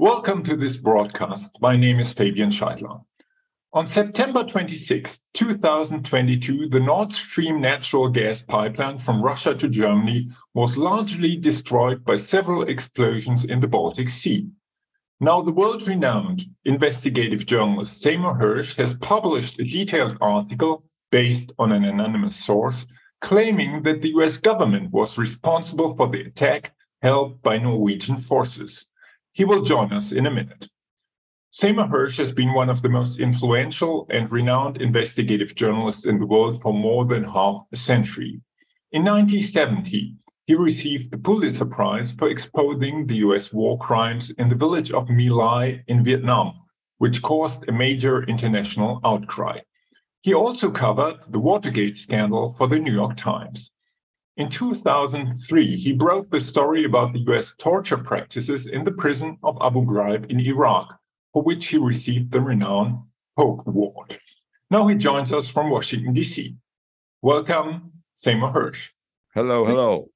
Welcome to this broadcast. My name is Fabian Scheidler. On September 26, 2022, the Nord Stream natural gas pipeline from Russia to Germany was largely destroyed by several explosions in the Baltic Sea. Now, the world-renowned investigative journalist Seymour Hersh has published a detailed article based on an anonymous source claiming that the US government was responsible for the attack held by Norwegian forces. He will join us in a minute. Seymour Hersh has been one of the most influential and renowned investigative journalists in the world for more than half a century. In 1970, he received the Pulitzer Prize for exposing the US war crimes in the village of My Lai in Vietnam, which caused a major international outcry. He also covered the Watergate scandal for the New York Times. In 2003, he broke the story about the US torture practices in the prison of Abu Ghraib in Iraq, for which he received the renowned Polk Award. Now he joins us from Washington, D.C. Welcome, Seymour Hersh. Hello, hello.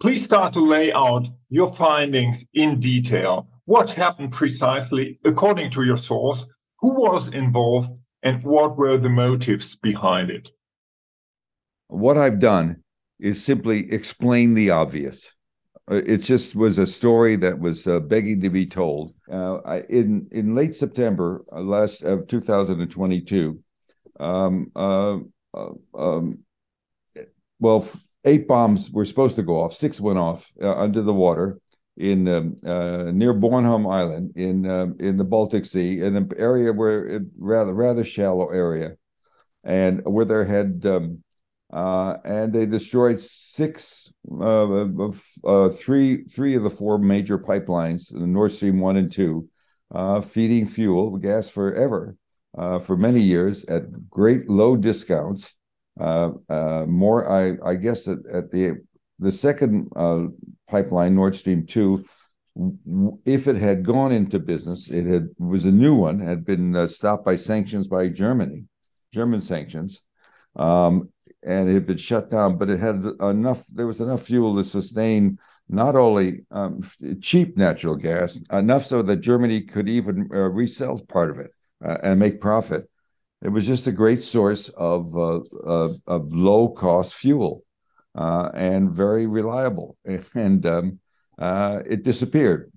Please start to lay out your findings in detail. What happened precisely, according to your source? Who was involved, and what were the motives behind it? What I've done is simply explain the obvious. Uh, it just was a story that was uh, begging to be told. Uh, I, in in late September uh, last of 2022, um, uh, uh, um, well, eight bombs were supposed to go off. Six went off under the water in um, near Bornholm Island in um, in the Baltic Sea, in an area where it, rather rather shallow area, and where there had um, uh, and they destroyed six uh, uh, three three of the four major pipelines, the Nord Stream one and two, uh, feeding fuel gas forever uh, for many years at great low discounts. More, I, I guess, at, at the the second pipeline, Nord Stream two, if it had gone into business, it had was a new one, had been stopped by sanctions by Germany, German sanctions. Um, and it had been shut down, but it had enough. There was enough fuel to sustain not only um, cheap natural gas, enough so that Germany could even uh, resell part of it uh, and make profit. It was just a great source of uh, of low cost fuel uh, and very reliable. And um, uh, it disappeared.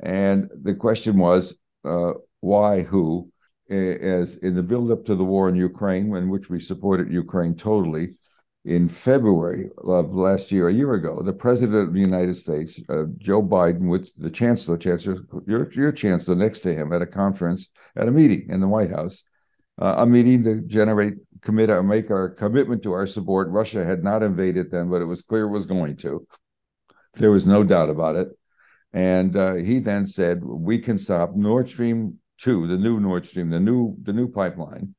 And the question was, uh, why? Who? As in the build-up to the war in Ukraine, in which we supported Ukraine totally, in February of last year, a year ago, the President of the United States, uh, Joe Biden, with the Chancellor, Chancellor, your, your Chancellor next to him at a conference, at a meeting in the White House, uh, a meeting to generate, commit, or make our commitment to our support. Russia had not invaded then, but it was clear it was going to. There was no doubt about it. And uh, he then said, we can stop Nord Stream two, the new Nord Stream, the new the new pipeline,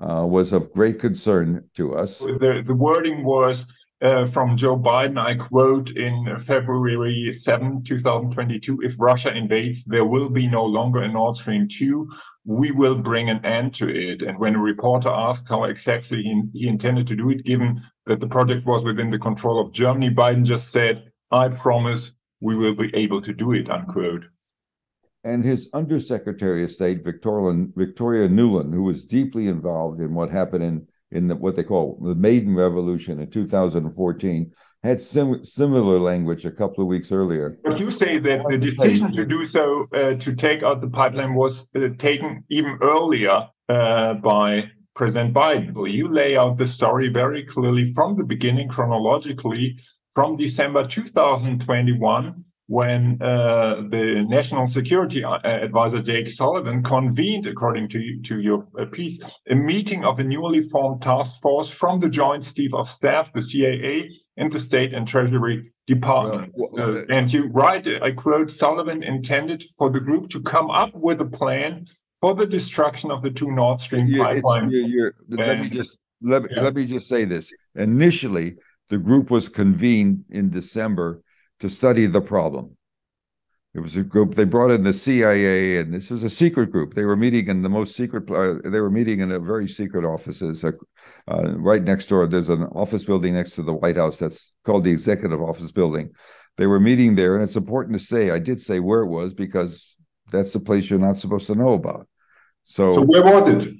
uh, was of great concern to us. The the wording was uh, from Joe Biden. I quote in February 7, 2022: "If Russia invades, there will be no longer a Nord Stream two. We will bring an end to it." And when a reporter asked how exactly he, he intended to do it, given that the project was within the control of Germany, Biden just said, "I promise." We will be able to do it, unquote and his Undersecretary of State, Victoria, Victoria Nuland, who was deeply involved in what happened in, in the, what they call the Maidan Revolution in 2014, had sim- similar language a couple of weeks earlier. But you say that the decision to do so, uh, to take out the pipeline, was uh, taken even earlier uh, by President Biden. Well, you lay out the story very clearly from the beginning, chronologically, from December 2021 when uh, the National Security uh, Advisor Jake Sullivan convened, according to, to your uh, piece, a meeting of a newly formed task force from the Joint Chief of Staff, the CIA, and the State and Treasury Department. Well, well, uh, and you write, I quote, Sullivan intended for the group to come up with a plan for the destruction of the two Nord Stream pipelines. You're, you're, let me just let, yeah. let me just say this. Initially, the group was convened in December to study the problem. It was a group. They brought in the CIA, and this was a secret group. They were meeting in the most secret. Uh, they were meeting in a very secret offices. Uh, uh, right next door, there's an office building next to the White House that's called the Executive Office Building. They were meeting there, and it's important to say. I did say where it was because that's the place you're not supposed to know about. So, so where was it?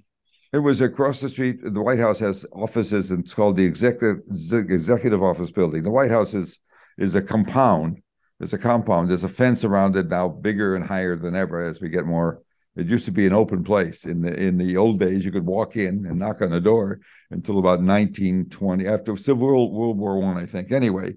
It was across the street. The White House has offices, and it's called the Executive Executive Office Building. The White House is is a compound there's a compound. There's a fence around it now, bigger and higher than ever as we get more. It used to be an open place. In the in the old days, you could walk in and knock on the door until about 1920, after Civil World, World War One, I, I think. Anyway,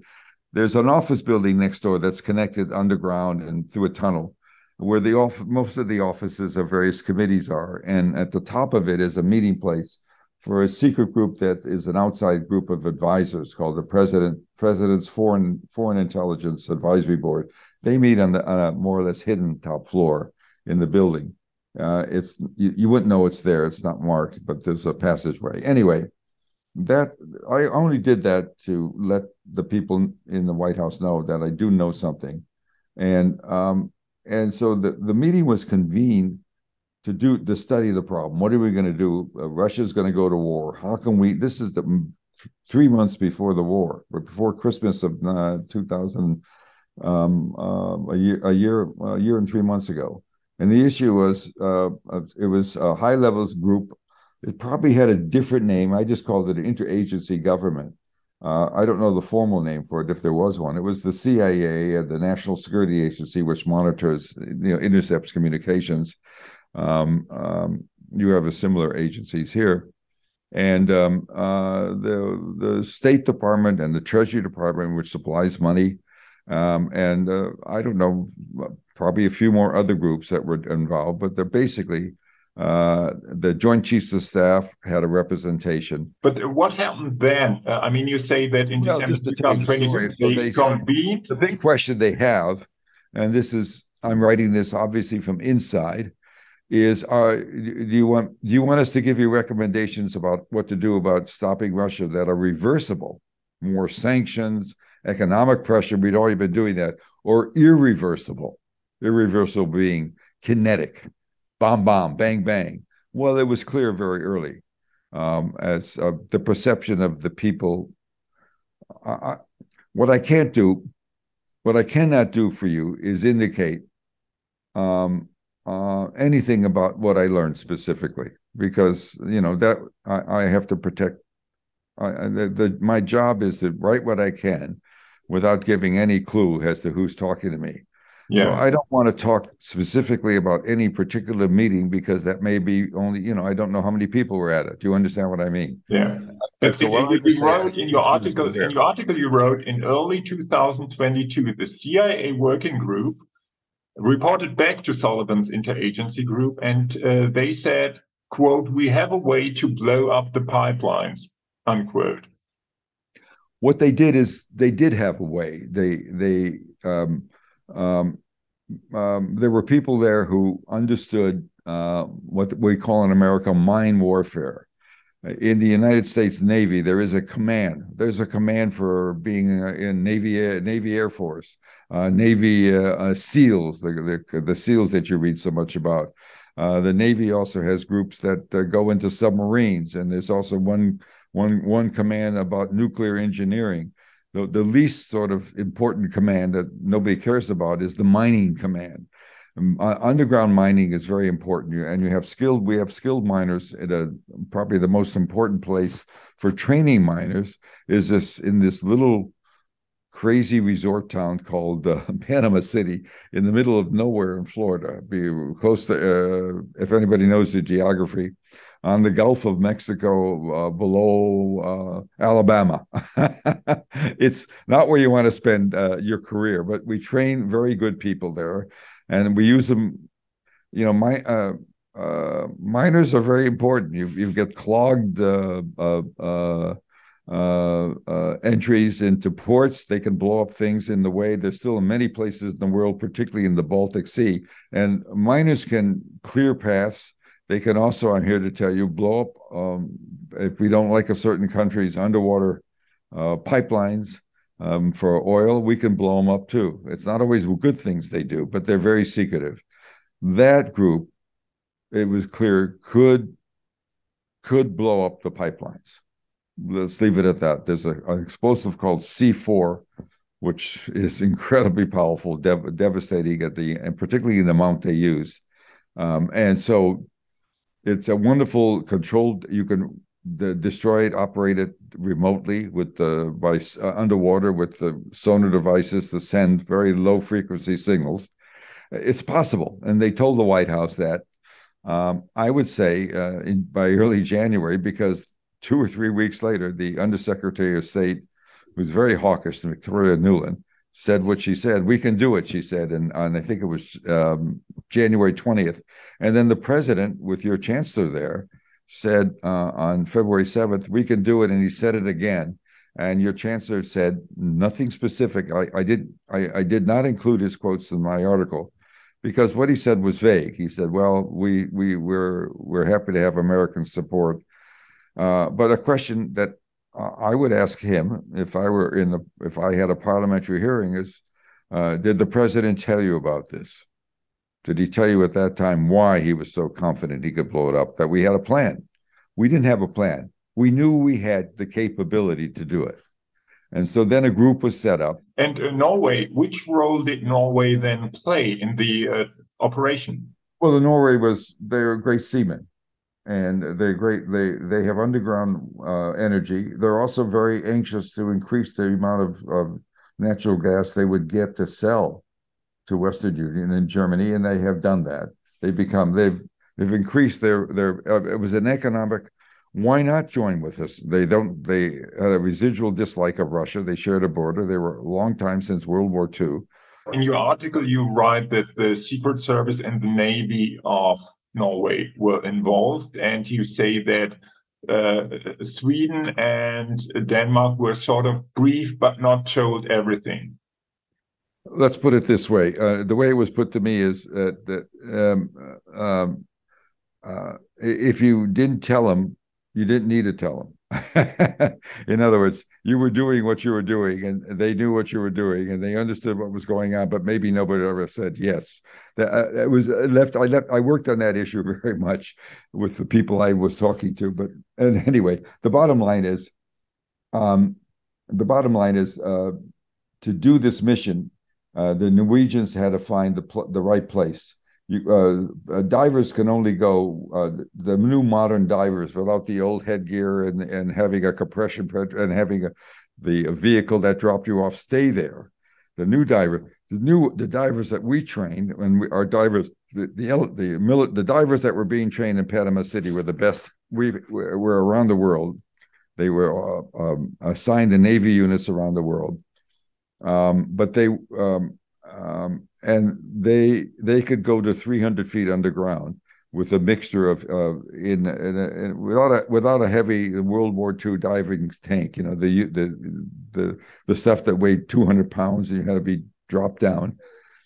there's an office building next door that's connected underground and through a tunnel, where the off most of the offices of various committees are, and at the top of it is a meeting place for a secret group that is an outside group of advisors called the President President's Foreign Foreign Intelligence Advisory Board. They meet on, the, on a more or less hidden top floor in the building. Uh, it's you, you wouldn't know it's there. It's not marked, but there's a passageway. Anyway, that I only did that to let the people in the White House know that I do know something, and um, and so the the meeting was convened to do to study the problem. What are we going to do? Uh, Russia's going to go to war. How can we? This is the three months before the war, before Christmas of uh, 2000, um, uh, a year, a year, a year and three months ago. And the issue was, uh, it was a high levels group. It probably had a different name. I just called it an interagency government. Uh, I don't know the formal name for it, if there was one. It was the CIA the National Security Agency, which monitors, you know, intercepts communications. Um, um, you have a similar agencies here, and um, uh, the the State Department and the Treasury Department, which supplies money, um, and uh, I don't know, probably a few more other groups that were involved, but they're basically uh, the Joint Chiefs of Staff had a representation. But what happened then? Uh, I mean, you say that in well, December 2022 they, they convened. The big question they have, and this is I'm writing this obviously from inside, is uh, do you want do you want us to give you recommendations about what to do about stopping Russia that are reversible, more sanctions, economic pressure? We'd already been doing that, or irreversible, irreversible being kinetic, bomb, bomb, bang, bang. Well, it was clear very early um, as uh, the perception of the people. What I can't do, what I cannot do for you is indicate um, uh, anything about what I learned specifically because you know that I, I have to protect. I, the, the, my job is to write what I can without giving any clue as to who's talking to me. Yeah. So I don't want to talk specifically about any particular meeting because that may be only, you know, I don't know how many people were at it. Do you understand what I mean? Yeah. But so you, you wrote in your article, in your article you wrote in early 2022, the CIA working group reported back to Sullivan's interagency group, and uh, they said, "quote We have a way to blow up the pipelines." Unquote. What they did is they did have a way. They they um, um, um, there were people there who understood uh, what we call in America mine warfare. In the United States Navy, there is a command. There's a command for being in Navy Navy Air Force uh, Navy uh, uh, SEALs, the, the, the SEALs that you read so much about. Uh, the Navy also has groups that uh, go into submarines, and there's also one one one command about nuclear engineering. The, the least sort of important command that nobody cares about is the mining command. Um, uh, underground mining is very important, and you have skilled. We have skilled miners at a probably the most important place for training miners is this in this little crazy resort town called uh, Panama City in the middle of nowhere in Florida. Be close to, uh, if anybody knows the geography, on the Gulf of Mexico, uh, below uh, Alabama. it's not where you want to spend uh, your career, but we train very good people there, and we use them. You know, my uh, miners are very important. You've you've got clogged uh, uh, entries into ports. They can blow up things in the way. They're still in many places in the world, particularly in the Baltic Sea. And miners can clear paths. They can also, I'm here to tell you, blow up um, if we don't like a certain country's underwater uh, pipelines. Um, for oil, we can blow them up too. It's not always good things they do, but they're very secretive. That group, it was clear, could could blow up the pipelines. Let's leave it at that. There's a, an explosive called C4, which is incredibly powerful, dev- devastating at the and particularly in the amount they use. Um, and so it's a wonderful controlled. You can the, destroy it, operate it remotely with the by uh, underwater with the sonar devices to send very low frequency signals. It's possible, and they told the White House that. Um, I would say uh, in, by early January, because two or three weeks later, the Undersecretary of State, who's very hawkish, Victoria Nuland, said what she said. We can do it, she said, and, and I think it was um, January 20th. And then the president, with your chancellor there, said uh, on February 7th, we can do it. And he said it again. And your chancellor said nothing specific. I, I did I, I did not include his quotes in my article because what he said was vague. He said, "Well, we we we're we're happy to have American support." Uh, but a question that I would ask him if I were in the if I had a parliamentary hearing is, uh, did the president tell you about this? Did he tell you at that time why he was so confident he could blow it up? That we had a plan. We didn't have a plan. We knew we had the capability to do it. And so then a group was set up. And uh, Norway, which role did Norway then play in the uh, operation? Well, the Norway was they're great seamen and they're great. They they have underground uh, energy. They're also very anxious to increase the amount of, of natural gas they would get to sell to Western Union in Germany, and they have done that. They've become they've they've increased their their. Uh, it was an economic. Why not join with us? They don't. They had a residual dislike of Russia. They shared a border. They were a long time since World War II. In your article, you write that the Secret Service and the Navy of Norway were involved, and you say that uh, Sweden and Denmark were sort of briefed but not told everything. Let's put it this way: uh, the way it was put to me is that um, um, uh, if you didn't tell them, you didn't need to tell them. in other words, you were doing what you were doing, and they knew what you were doing, and they understood what was going on. But maybe nobody ever said yes. That uh, was uh, left. I left. I worked on that issue very much with the people I was talking to. But and anyway, the bottom line is, um, the bottom line is uh, to do this mission. Uh, the Norwegians had to find the pl- the right place you, uh, uh, divers can only go uh, the new modern divers without the old headgear and and having a compression and having a, the vehicle that dropped you off stay there. The new diver, the new the divers that we trained and we, our divers, the the the, mili- the divers that were being trained in Panama City were the best. We were around the world. They were uh, um, assigned to Navy units around the world, um, but they um, um, and they they could go to 300 feet underground with a mixture of uh, in, in, in, without a without a heavy World War II diving tank. You know the the the the stuff that weighed 200 pounds and you had to be dropped down.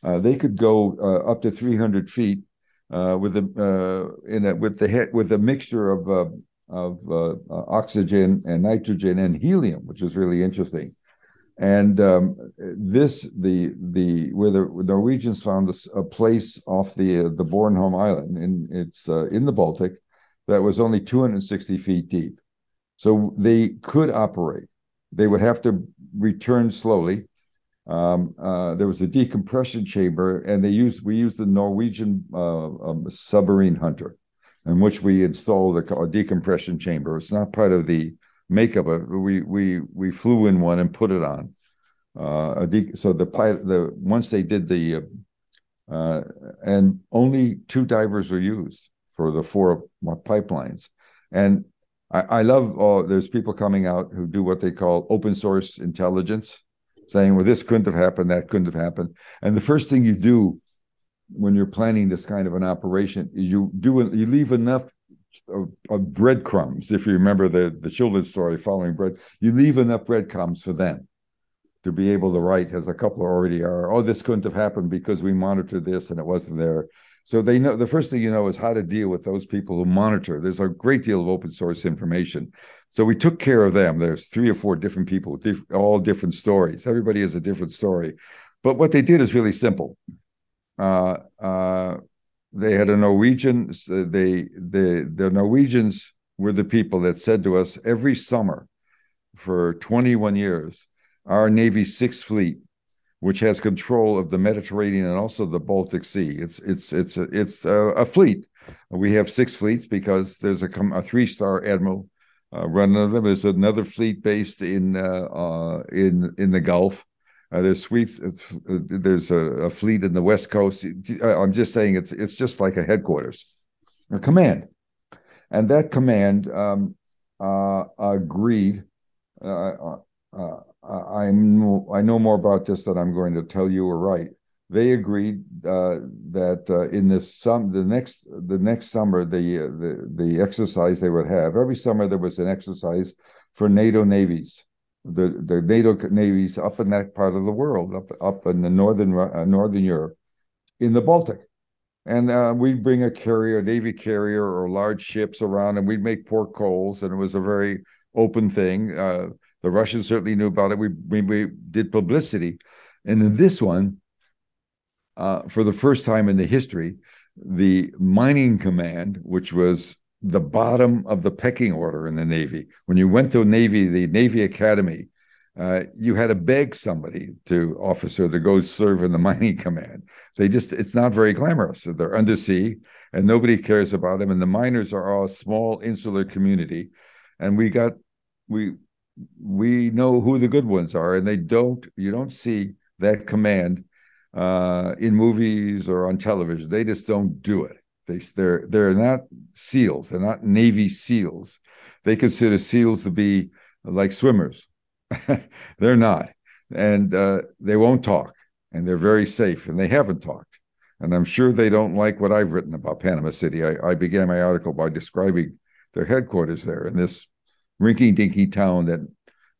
Uh, they could go uh, up to 300 feet uh, with a uh, in a with the with a mixture of uh, of oxygen and nitrogen and helium, which is really interesting. And um, this, the the where the Norwegians found a, a place off the uh, the Bornholm Island, in it's uh, in the Baltic, that was only 260 feet deep. So they could operate. They would have to return slowly. Um, uh, there was a decompression chamber, and they used we used the Norwegian uh, um, submarine hunter, in which we installed a, a decompression chamber. It's not part of the makeup. We we we flew in one and put it on. Uh, de- so the pilot, the once they did the, uh, uh, and only two divers were used for the four pipelines, and I, I love. Oh, there's people coming out who do what they call open source intelligence, saying, "Well, this couldn't have happened, that couldn't have happened," and the first thing you do when you're planning this kind of an operation you do you leave enough of, of breadcrumbs. If you remember the the children's story, following bread, you leave enough breadcrumbs for them to be able to write, as a couple already are. Oh, this couldn't have happened because we monitored this and it wasn't there. So they know the first thing you know is how to deal with those people who monitor. There's a great deal of open source information. So we took care of them. There's three or four different people, diff- all different stories. Everybody has a different story. But what they did is really simple. Uh, uh, they had a Norwegian. They the the Norwegians were the people that said to us every summer for 21 years, our Navy Sixth Fleet which has control of the Mediterranean and also the Baltic Sea. It's it's it's a, it's a, a fleet. We have six fleets because there's a, a three-star admiral uh, running them. There's another fleet based in uh, uh, in in the Gulf. Uh, there's sweep. Uh, there's a, a, fleet in the West Coast. I'm just saying it's it's just like a headquarters, a command, and that command um, uh, agreed. I know I know more about this than I'm going to tell you or write. They agreed uh, that uh, in the sum the next the next summer the, uh, the the exercise they would have every summer there was an exercise for NATO navies the the NATO navies up in that part of the world up up in the northern uh, northern Europe in the Baltic and uh, we'd bring a carrier, a navy carrier, or large ships around, and we'd make port calls, and it was a very open thing. Uh, the Russians certainly knew about it. We we, we did publicity, and in this one, uh, for the first time in the history, the mining command, which was the bottom of the pecking order in the Navy, when you went to Navy, the Navy Academy, uh, you had to beg somebody to officer to go serve in the mining command. They just it's not very glamorous. They're undersea and nobody cares about them. And the miners are all a small insular community. And we got we we know who the good ones are, and they don't. You don't see that command uh, in movies or on television. They just don't do it. They they're they're not SEALs. They're not Navy SEALs. They consider SEALs to be like swimmers. they're not, and uh, they won't talk, and they're very safe, and they haven't talked. And I'm sure they don't like what I've written about Panama City. I, I began my article by describing their headquarters there, in this rinky dinky town that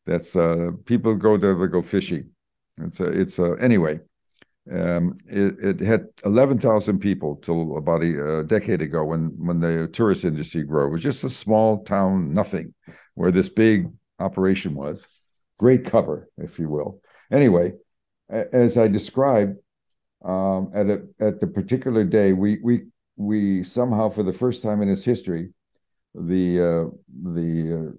that's uh, people go there to go fishing. It's a, it's a, anyway. Um, it, it, had 11,000 people till about a, a, decade ago when when the tourist industry grew. It was just a small town, nothing, where this big operation was. Great cover, if you will. Anyway, as I described, um, at a, at the particular day, we we we somehow, for the first time in its history, the uh, the, uh,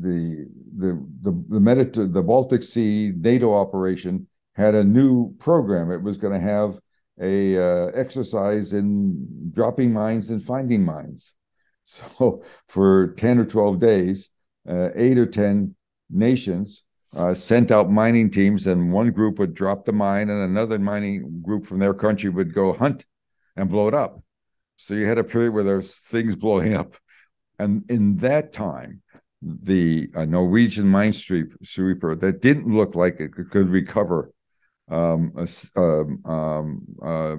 the the the the the Baltic Sea NATO operation had a new program. It was going to have a uh, exercise in dropping mines and finding mines. So for ten or twelve days, uh, eight or ten nations uh, sent out mining teams, and one group would drop the mine, and another mining group from their country would go hunt and blow it up. So you had a period where there's things blowing up and in that time, the uh, Norwegian minesweeper that didn't look like it could recover um, um, um, uh,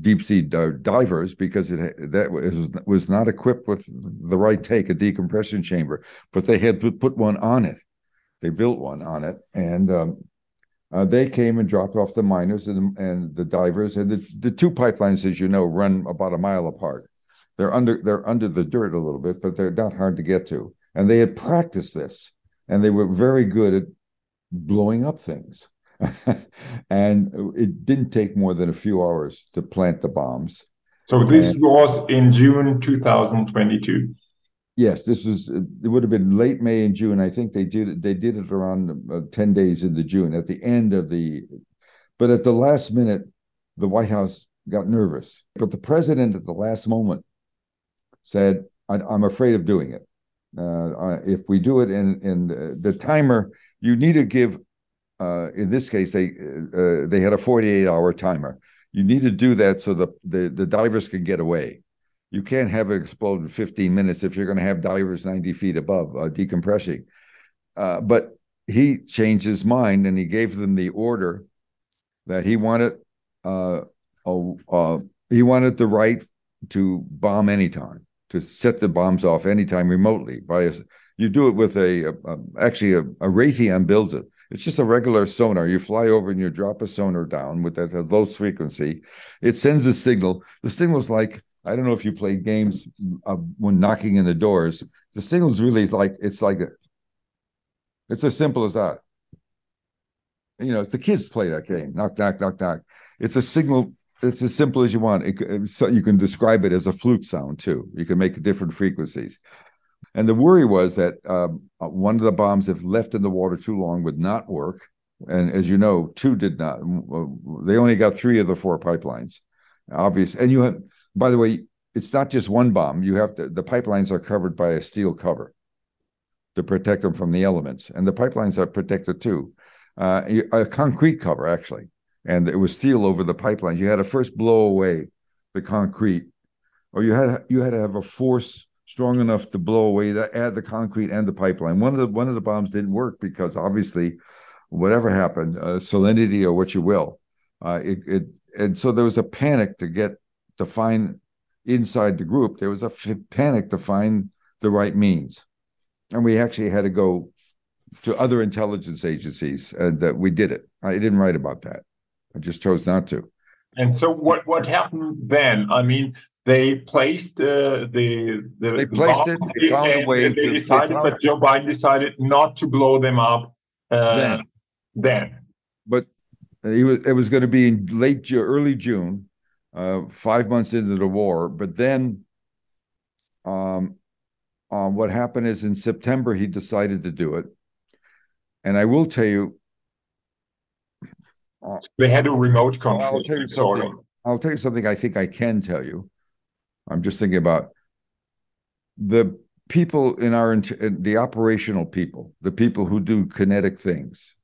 deep sea divers because it that was, was not equipped with the right take, a decompression chamber, but they had put, one on it. They built one on it, and um, uh, they came and dropped off the miners and, and the divers. And the, the two pipelines, as you know, run about a mile apart. They're under they're under the dirt a little bit, but they're not hard to get to. And they had practiced this, and they were very good at blowing up things. and it didn't take more than a few hours to plant the bombs. So this and, was in June 2022. Yes, this was. It would have been late May and June. I think they did it. They did it around uh, ten days into June, at the end of the. But at the last minute, the White House got nervous. But the president, at the last moment, said, I'm afraid of doing it. Uh, if we do it in, in the timer, you need to give, uh, in this case, they uh, they had a 48 hour timer. You need to do that so the, the, the divers can get away. You can't have it explode in 15 minutes if you're going to have divers 90 feet above uh, decompressing. Uh, but he changed his mind and he gave them the order that he wanted uh, he wanted the right to bomb anytime to set the bombs off anytime remotely. By a, you do it with a, a, a actually a, a Raytheon builds it. It's just a regular sonar. You fly over and you drop a sonar down with that low frequency. It sends a signal. The signal's like I don't know if you played games uh, when knocking in the doors. The signal's really like it's like a, it's as simple as that. You know, it's the kids play that game. Knock, knock, knock, knock. It's a signal. It's as simple as you want. It, so you can describe it as a flute sound too. You can make different frequencies. And the worry was that um, uh, one of the bombs, if left in the water too long, would not work. And as you know, two did not. They only got three of the four pipelines. Obvious. And you have, by the way, it's not just one bomb. You have to. The pipelines are covered by a steel cover to protect them from the elements, and the pipelines are protected too. Uh, a concrete cover actually, and it was steel over the pipelines. You had to first blow away the concrete, or you had you had to have a force strong enough to blow away the add the concrete and the pipeline. One of the one of the bombs didn't work because obviously, whatever happened, uh, salinity or what you will, uh, it, it and so there was a panic to get to find inside the group. There was a f- panic to find the right means, and we actually had to go to other intelligence agencies, and that we did it. I didn't write about that. I just chose not to. And so, what what happened then? I mean, they placed uh, the, the they placed it. They found a way. To, decided, but Joe Biden decided not to blow them up. Uh, then. then, but he was. It was going to be in late, early June, uh, five months into the war. But then, um, uh, what happened is in September he decided to do it, and I will tell you. Uh, they had a remote control. I'll tell you something. I'll tell you something. I think I can tell you I'm just thinking about the people in our the operational people, the people who do kinetic things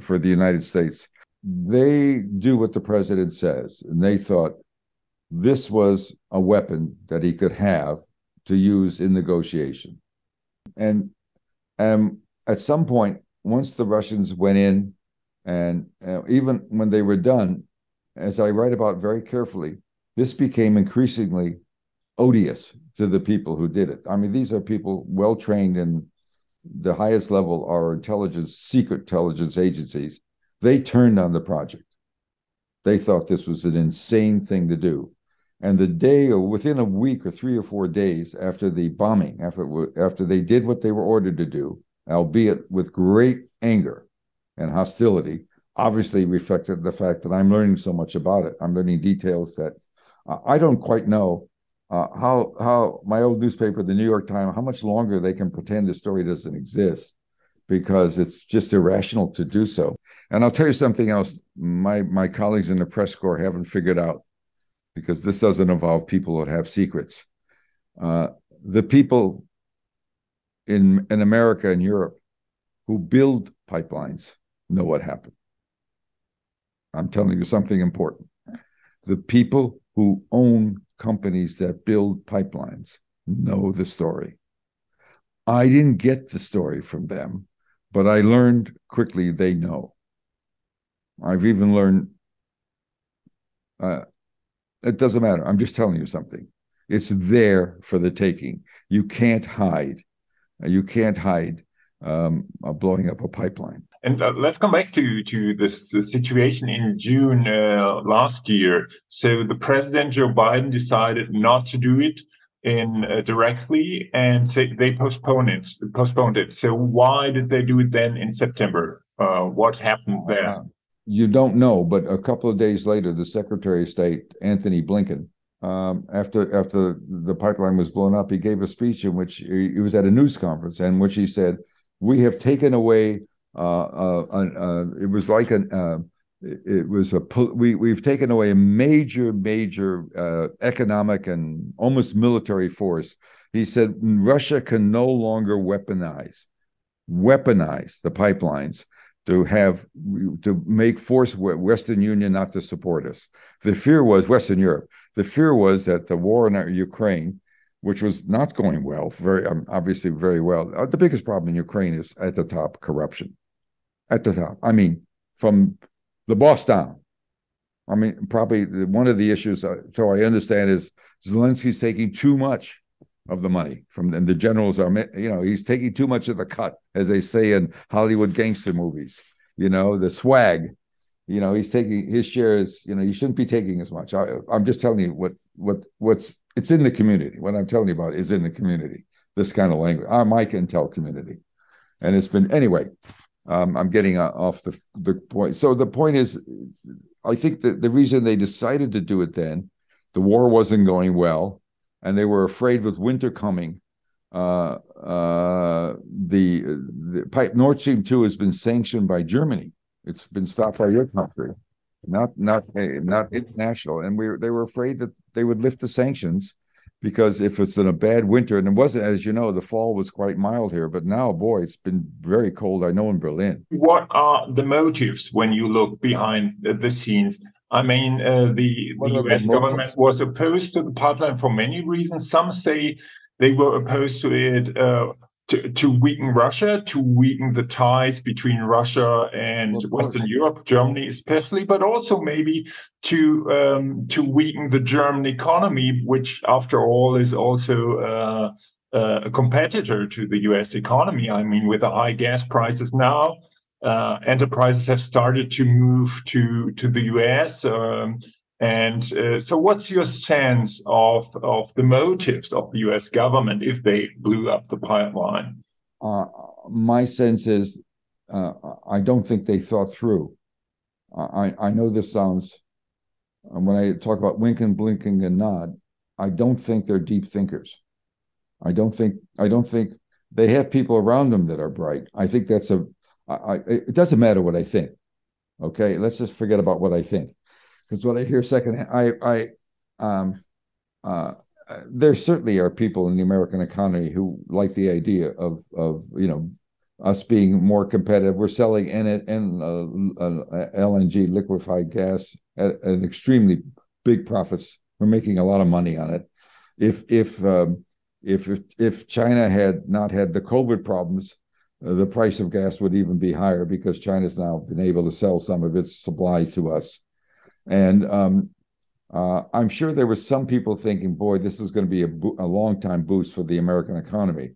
for the United States. They do what the president says, and they thought this was a weapon that he could have to use in negotiation. And um, at some point, once the Russians went in, and uh, even when they were done, as I write about very carefully, this became increasingly odious to the people who did it. I mean, these are people well trained in the highest level are intelligence, secret intelligence agencies. They turned on the project. They thought this was an insane thing to do. And the day or within a week or three or four days after the bombing, after, after they did what they were ordered to do, albeit with great anger and hostility, obviously reflected the fact that I'm learning so much about it. I'm learning details that I don't quite know uh, how how my old newspaper, the New York Times, how much longer they can pretend the story doesn't exist because it's just irrational to do so. And I'll tell you something else. My my colleagues in the press corps haven't figured out because this doesn't involve people that have secrets. Uh, the people in in America and Europe who build pipelines know what happened. I'm telling you something important. The people who own companies that build pipelines know the story. I didn't get the story from them, but I learned quickly they know. I've even learned uh, it doesn't matter. I'm just telling you something. It's there for the taking. You can't hide. You can't hide um, blowing up a pipeline. And uh, let's come back to to this situation in June uh, last year. So the president Joe Biden decided not to do it in uh, directly, and so they postponed it. Postponed it. So why did they do it then in September? Uh, what happened there? Uh, you don't know, but a couple of days later, the Secretary of State Antony Blinken um, after after the pipeline was blown up, he gave a speech in which he, he was at a news conference, and which he said, "We have taken away uh, uh, uh, it was like an uh, it was a we we've taken away a major major uh, economic and almost military force. He said Russia can no longer weaponize weaponize the pipelines to have to make force Western Union not to support us. The fear was Western Europe. The fear was that the war in Ukraine, which was not going well, very um, obviously very well. Uh, the biggest problem in Ukraine is at the top corruption at the top. I mean, from the boss down. I mean, probably one of the issues, uh, so I understand, is Zelensky's taking too much of the money from and the generals are, you know, he's taking too much of the cut, as they say in Hollywood gangster movies. you know, the swag. You know, he's taking his shares. You know, you shouldn't be taking as much. I, I'm just telling you what what what's it's in the community. What I'm telling you about is in the community. This kind of language. I'm my Intel community, and it's been anyway. Um, I'm getting uh, off the the point. So the point is, I think that the reason they decided to do it then, the war wasn't going well, and they were afraid with winter coming. Uh, uh, the the pipe Nord Stream two has been sanctioned by Germany. It's been stopped by your country, not not not international, and we they were afraid that they would lift the sanctions because if it's in a bad winter, and it wasn't, as you know, the fall was quite mild here, but now, boy, it's been very cold. I know in Berlin. What are the motives when you look behind the scenes? I mean, uh, the, the US government was opposed to the pipeline for many reasons. Some say they were opposed to it uh, to, to weaken Russia, to weaken the ties between Russia and Western Europe, Germany especially, but also maybe to um, to weaken the German economy, which after all is also uh, uh, a competitor to the U.S. economy. I mean, with the high gas prices now, uh, enterprises have started to move to to the U.S. Um, and uh, so, what's your sense of, of the motives of the US government if they blew up the pipeline? Uh, my sense is uh, I don't think they thought through. I, I know this sounds, uh, when I talk about winking, blinking, and nod, I don't think they're deep thinkers. I don't think I don't think they have people around them that are bright. I think that's a. I, I, it doesn't matter what I think. Okay, let's just forget about what I think because what I hear second, I, I, um, uh, there certainly are people in the American economy who like the idea of, of you know, us being more competitive. We're selling uh, uh, LNG liquefied gas at, at extremely big profits. We're making a lot of money on it. If if um, if if China had not had the COVID problems, uh, the price of gas would even be higher because China's now been able to sell some of its supplies to us. And um, uh, I'm sure there were some people thinking, boy, this is going to be a, bo- a long time boost for the American economy.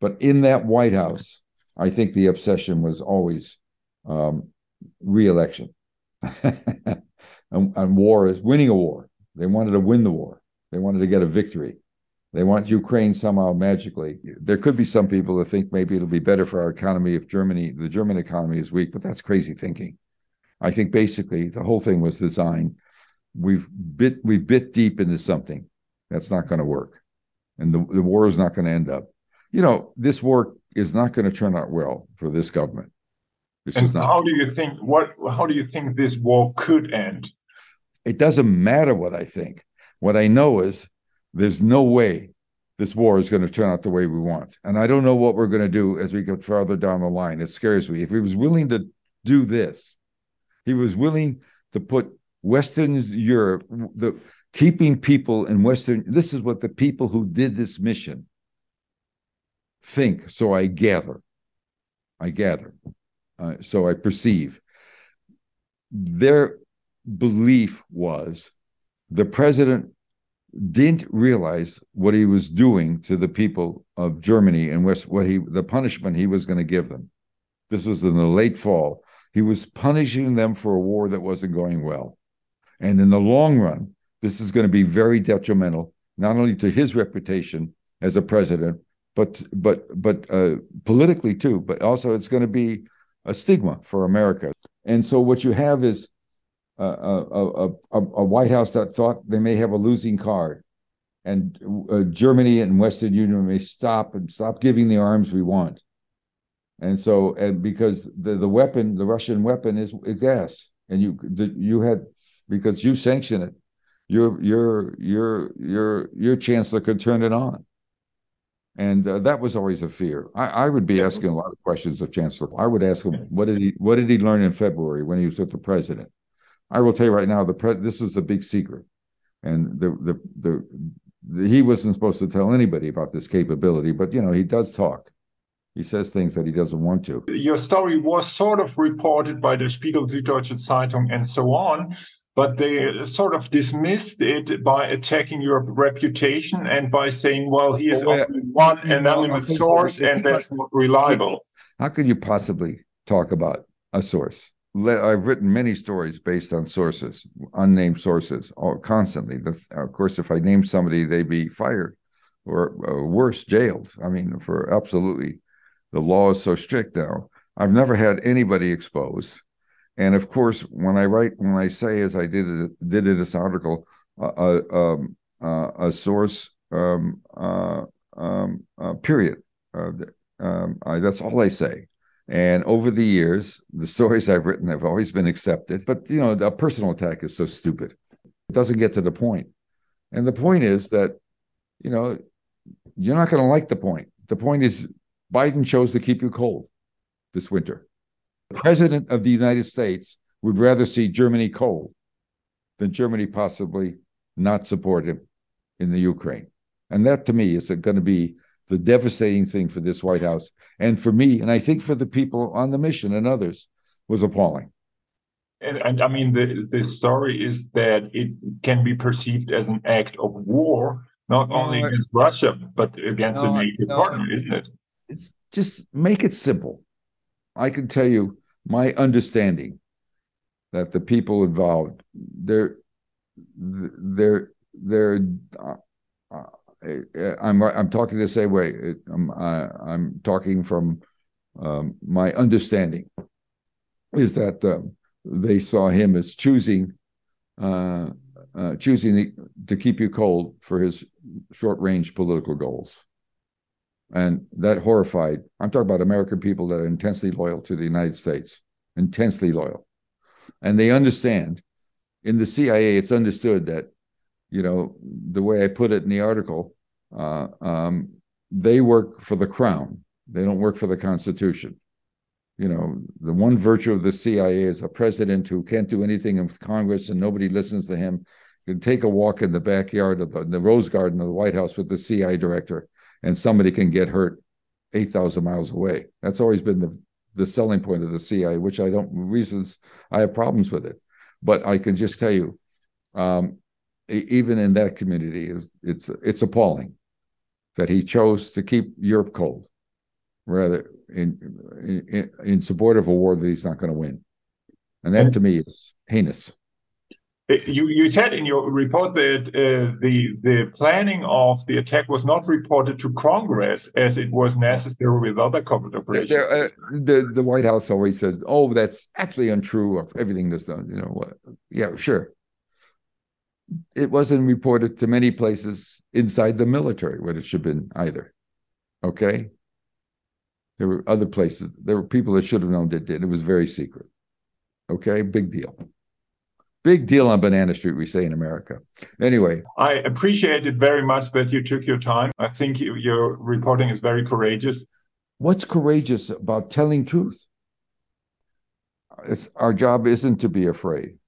But in that White House, I think the obsession was always um, reelection. and, and war is winning a war. They wanted to win the war. They wanted to get a victory. They want Ukraine somehow magically. There could be some people that think maybe it'll be better for our economy if Germany, the German economy is weak, but that's crazy thinking. I think basically the whole thing was designed. We've bit we bit deep into something that's not going to work, and the, the war is not going to end up. You know, this war is not going to turn out well for this government. This and how do you think what? How do you think this war could end? It doesn't matter what I think. What I know is there's no way this war is going to turn out the way we want. And I don't know what we're going to do as we get farther down the line. It scares me. If he was willing to do this, he was willing to put Western Europe, the keeping people in Western. This is what the people who did this mission think. So I gather, I gather, uh, so I perceive. Their belief was the president didn't realize what he was doing to the people of Germany and what he the punishment he was going to give them. This was in the late fall. He was punishing them for a war that wasn't going well. And in the long run, this is going to be very detrimental, not only to his reputation as a president, but but but uh, politically too. But also, it's going to be a stigma for America. And so, what you have is a, a, a, a White House that thought they may have a losing card, and uh, Germany and Western Union may stop and stop giving the arms we want. And so, and because the, the weapon, the Russian weapon is, gas, and you you had because you sanction it, your your your your your chancellor could turn it on, and uh, that was always a fear. I, I would be asking a lot of questions of Chancellor. I would ask him what did he what did he learn in February when he was with the president. I will tell you right now, the pre- this is a big secret, and the the, the he wasn't supposed to tell anybody about this capability, but you know he does talk he says things that he doesn't want to. Your story was sort of reported by the Spiegel, Süddeutsche Zeitung, and so on, but they sort of dismissed it by attacking your reputation and by saying, well, he is well, only one anonymous source and that's not reliable. How could you possibly talk about a source. I've written many stories based on sources, unnamed sources, all, constantly. Of course, if I name somebody, they'd be fired or, or worse, jailed. I mean, for absolutely, the law is so strict now. I've never had anybody exposed. And of course, when I write, when I say, as I did it, did in this article, uh, um, uh, a source, um, uh, um, period. Uh, um, I, that's all I say. And over the years, the stories I've written have always been accepted. But you know, a personal attack is so stupid; it doesn't get to the point. And the point is that, you know, you're not going to like the point. The point is, Biden chose to keep you cold this winter. The president of the United States would rather see Germany cold than Germany possibly not support him in the Ukraine. And that to me is going to be the devastating thing for this White House and for me, and I think for the people on the mission and others, was appalling. And, and I mean, the, the story is that it can be perceived as an act of war, not only against Russia, but against no, a NATO no, partner, isn't it? It's just make it simple. I can tell you my understanding that the people involved, they're, they're, they're, uh, uh, I'm I'm talking the same way. I'm I'm talking from um, my understanding is that um, they saw him as choosing uh, uh, choosing to keep you cold for his short range political goals, and that horrified. I'm talking about American people that are intensely loyal to the United States, intensely loyal, and they understand. In the CIA, it's understood that you know, the way I put it in the article, uh, um, they work for the crown. They don't work for the Constitution. You know, the one virtue of the CIA is a president who can't do anything in Congress and nobody listens to him. Can take a walk in the backyard of the, the Rose Garden of the White House with the CIA director, and somebody can get hurt 8,000 miles away. That's always been the, the selling point of the CIA, which I don't, reasons I have problems with it. But I can just tell you, um, even in that community, is it's it's appalling that he chose to keep Europe cold, rather in in, in support of a war that he's not going to win, and that to me is heinous. Uh, you you said in your report that uh, the the planning of the attack was not reported to Congress as it was necessary with other covert operations. Uh, the the White House always says, "Oh, that's actually untrue of everything that's done." You know what? Yeah, sure, it wasn't reported to many places inside the military what it should have been either. Okay. There were other places. There were people that should have known that did. It was very secret. Okay. Big deal. Big deal on Banana Street, we say in America. Anyway. I appreciate it very much that you took your time. I think you, your reporting is very courageous. What's courageous about telling truth? It's, our job isn't to be afraid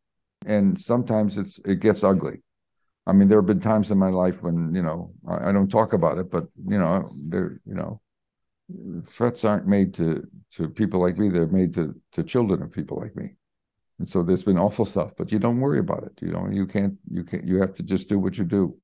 and sometimes it's it gets ugly. I mean, there have been times in my life when you know I, I don't talk about it, but you know, there you know, threats aren't made to to people like me; they're made to to children of people like me. And so there's been awful stuff, but you don't worry about it. You know, you can't, you can't, you have to just do what you do.